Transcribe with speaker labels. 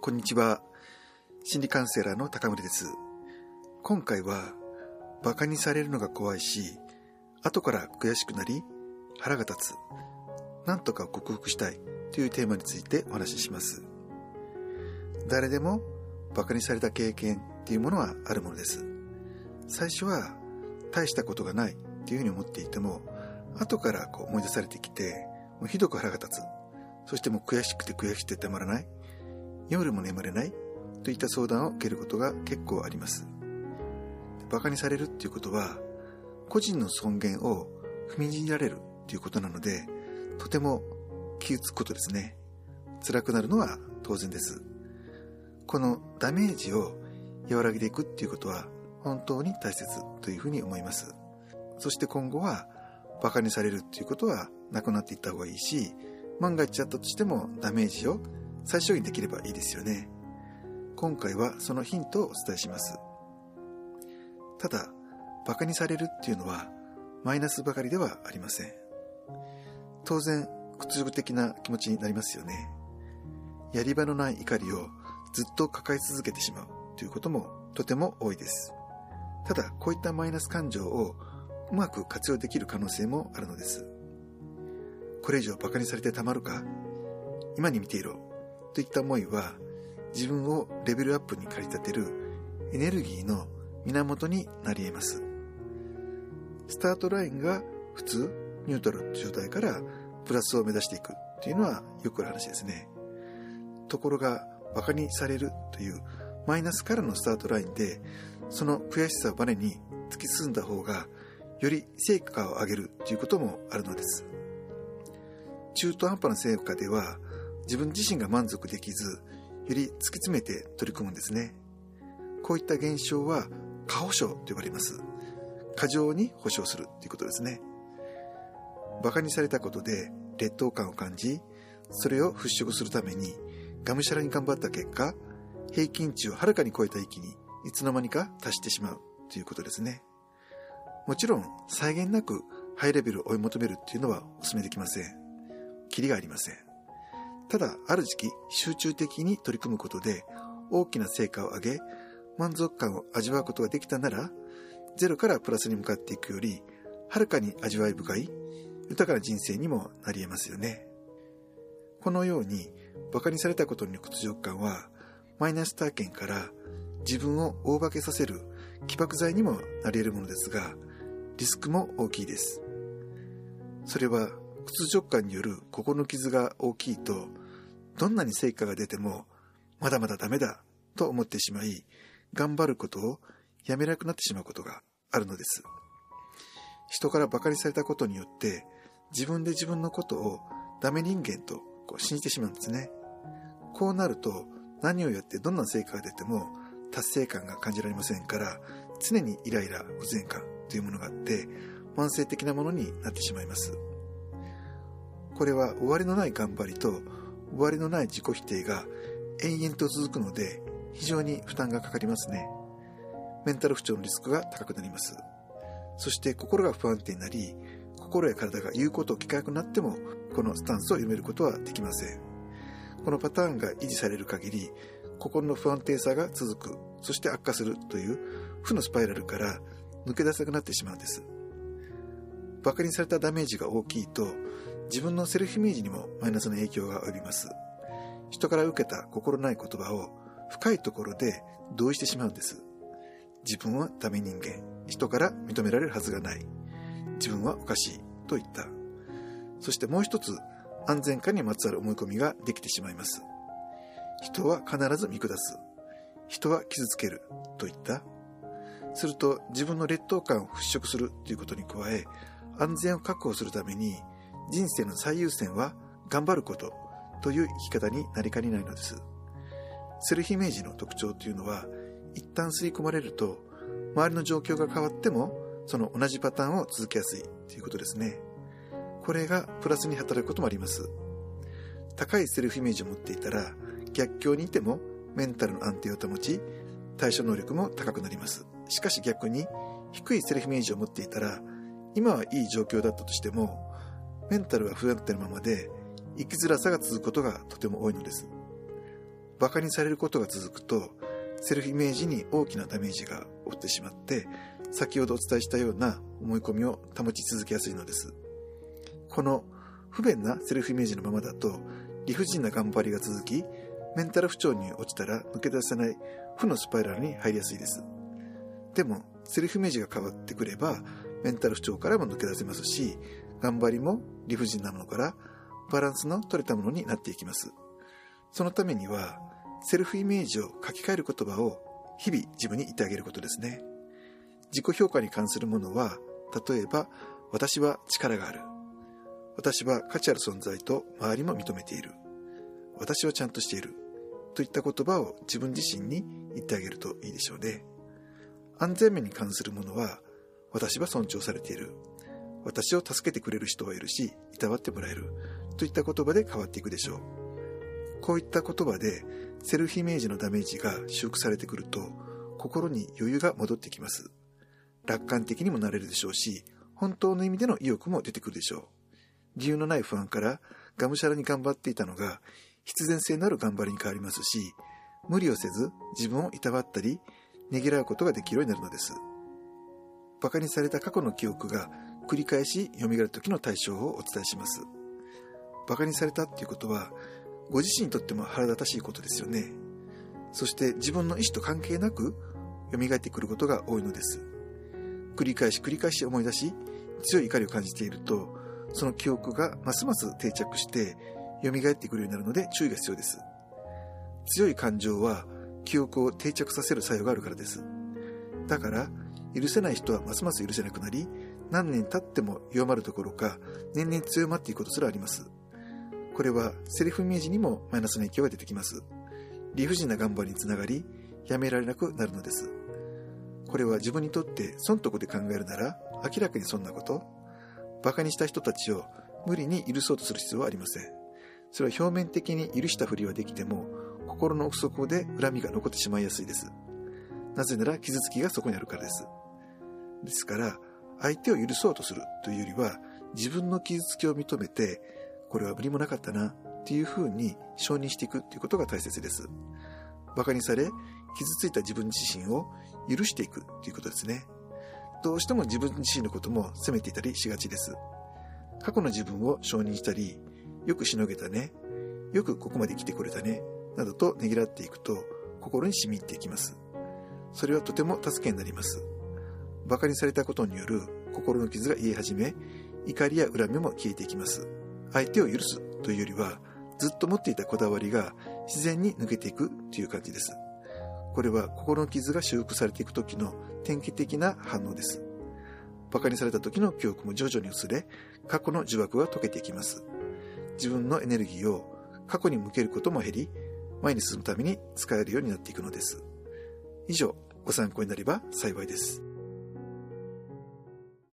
Speaker 1: こんにちは。心理カウンセラーの高森です。今回は、馬鹿にされるのが怖いし、後から悔しくなり、腹が立つ。なんとか克服したいというテーマについてお話しします。誰でも馬鹿にされた経験っていうものはあるものです。最初は大したことがないっていうふうに思っていても、後からこう思い出されてきて、もうひどく腹が立つ。そしてもう悔しくて悔しくてたまらない。夜も眠れないといった相談を受けることが結構あります。馬鹿にされるっていうことは、個人の尊厳を踏みにじられるということなので、とても気をつくことですね。辛くなるのは当然です。このダメージを和らげていくっていうことは本当に大切というふうに思います。そして今後は馬鹿にされるっていうことはなくなっていった方がいいし、万が一あったとしてもダメージを最小限できればいいですよね。今回はそのヒントをお伝えします。ただ、馬鹿にされるっていうのはマイナスばかりではありません。当然、屈辱的な気持ちになりますよね。やり場のない怒りをずっと抱え続けてしまうということもとても多いです。ただ、こういったマイナス感情をうまく活用できる可能性もあるのです。これ以上馬鹿にされてたまるか今に見ていろといった思いは自分をレベルアップに駆り立てるエネルギーの源になり得ます。スタートラインが普通、ニュートラルの状態からプラスを目指していくっていうのはよくある話ですね。ところが、馬鹿にされるというマイナスからのスタートラインで、その悔しさをバネに突き進んだ方が、より成果を上げるということもあるのです。中途半端な成果では、自分自身が満足できず、より突き詰めて取り組むんですね。こういった現象は過保証と呼ばれます。過剰に保証するということですね。馬鹿にされたことで劣等感を感じ、それを払拭するためにがむしゃらに頑張った結果、平均値をはるかに超えた域にいつの間にか達してしまうということですね。もちろん、際限なくハイレベルを追い求めるっていうのはお勧めできません。キリがありません。ただ、ある時期、集中的に取り組むことで大きな成果を上げ、満足感を味わうことができたなら、ゼロからプラスに向かっていくより、はるかに味わい深い、豊かな人生にもなり得ますよね。このように、馬鹿にされたことに屈辱感は、マイナス体験から自分を大化けさせる起爆剤にもなり得るものですが、リスクも大きいです。それは、屈辱感による心の傷が大きいと、どんなに成果が出ても、まだまだダメだと思ってしまい、頑張ることをやめなくなってしまうことがあるのです。人から馬鹿にされたことによって、自分で自分のことをダメ人間とこう信じてしまうんですね。こうなると、何をやってどんな成果が出ても達成感が感じられませんから、常にイライラ、不全感というものがあって、慢性的なものになってしまいます。これは終わりのない頑張りと終わりのない自己否定が延々と続くので、非常に負担がかかりますね。メンタル不調のリスクが高くなります。そして心が不安定になり、心や体が言うことを聞かなくなっても、このスタンスを読めることはできません。このパターンが維持される限り、心の不安定さが続く、そして悪化するという負のスパイラルから抜け出せなくなってしまうんです。馬鹿にされたダメージが大きいと、自分のセルフイメージにもマイナスの影響が及びます。人から受けた心ない言葉を深いところで同意してしまうんです。自分はダメ人間。人から認められるはずがない。自分はおかしい。と言った。そしてもう一つ、安全感にまつわる思い込みができてしまいます。人は必ず見下す。人は傷つける。と言った。すると自分の劣等感を払拭するということに加え、安全を確保するために人生の最優先は頑張ることという生き方になりかねないのです。セルフイメージの特徴というのは、一旦吸い込まれると、周りの状況が変わっても、その同じパターンを続けやすいということですね。これがプラスに働くこともあります。高いセルフイメージを持っていたら、逆境にいてもメンタルの安定を保ち、対処能力も高くなります。しかし逆に、低いセルフイメージを持っていたら、今はいい状況だったとしても、メンタルが不安定なままで、生きづらさが続くことがとても多いのです。馬鹿にされることが続くと、セルフイメージに大きなダメージが負ってしまって、先ほどお伝えしたような思い込みを保ち続けやすいのです。この不便なセルフイメージのままだと、理不尽な頑張りが続き、メンタル不調に落ちたら抜け出せない負のスパイラルに入りやすいです。でも、セルフイメージが変わってくれば、メンタル不調からも抜け出せますし、頑張りも理不尽なものからバランスの取れたものになっていきます。そのためには、セルフイメージを書き換える言葉を日々自分に言ってあげることですね。自己評価に関するものは、例えば、私は力がある。私は価値ある存在と周りも認めている。私はちゃんとしている。といった言葉を自分自身に言ってあげるといいでしょうね。安全面に関するものは、私は尊重されている。私を助けてくれる人はいるし、いたわってもらえる。といった言葉で変わっていくでしょう。こういった言葉で、セルフイメージのダメージが修復されてくると、心に余裕が戻ってきます。楽観的にもなれるでしょうし、本当の意味での意欲も出てくるでしょう。理由のない不安からがむしゃらに頑張っていたのが必然性のある頑張りに変わりますし、無理をせず自分をいたわったり、ねぎらうことができるようになるのです。馬鹿にされた過去の記憶が繰り返し蘇る時の対処をお伝えします。馬鹿にされたっていうことは、ご自身にとっても腹立たしいことですよね。そして自分の意思と関係なく蘇ってくることが多いのです。繰り返し繰り返し思い出し、強い怒りを感じていると、その記憶がますます定着して蘇ってくるようになるので注意が必要です。強い感情は記憶を定着させる作用があるからです。だから、許せない人はますます許せなくなり、何年経っても弱まるどころか、年々強まっていくことすらあります。これはセリフイメージにもマイナスの影響が出てきます。理不尽な頑張りにつながり、やめられなくなるのです。これは自分にとって損得で考えるなら、明らかにそんなこと、馬鹿にした人たちを無理に許そうとする必要はありません。それは表面的に許したふりはできても、心の奥底で恨みが残ってしまいやすいです。なぜなら傷つきがそこにあるからです。ですから、相手を許そうとするというよりは、自分の傷つきを認めて、これは無理もなかったな、っていうふうに承認していくということが大切です。馬鹿にされ、傷ついた自分自身を許していくということですね。どうしても自分自身のことも責めていたりしがちです。過去の自分を承認したり、よくしのげたね、よくここまで来てくれたね、などとねぎらっていくと心に染み入っていきます。それはとても助けになります。馬鹿にされたことによる心の傷が癒え始め、怒りや恨みも消えていきます。相手を許すというよりは、ずっと持っていたこだわりが自然に抜けていくという感じです。これは心の傷が修復されていく時の典型的な反応です。馬鹿にされた時の記憶も徐々に薄れ、過去の呪縛が解けていきます。自分のエネルギーを過去に向けることも減り、前に進むために使えるようになっていくのです。以上、ご参考になれば幸いです。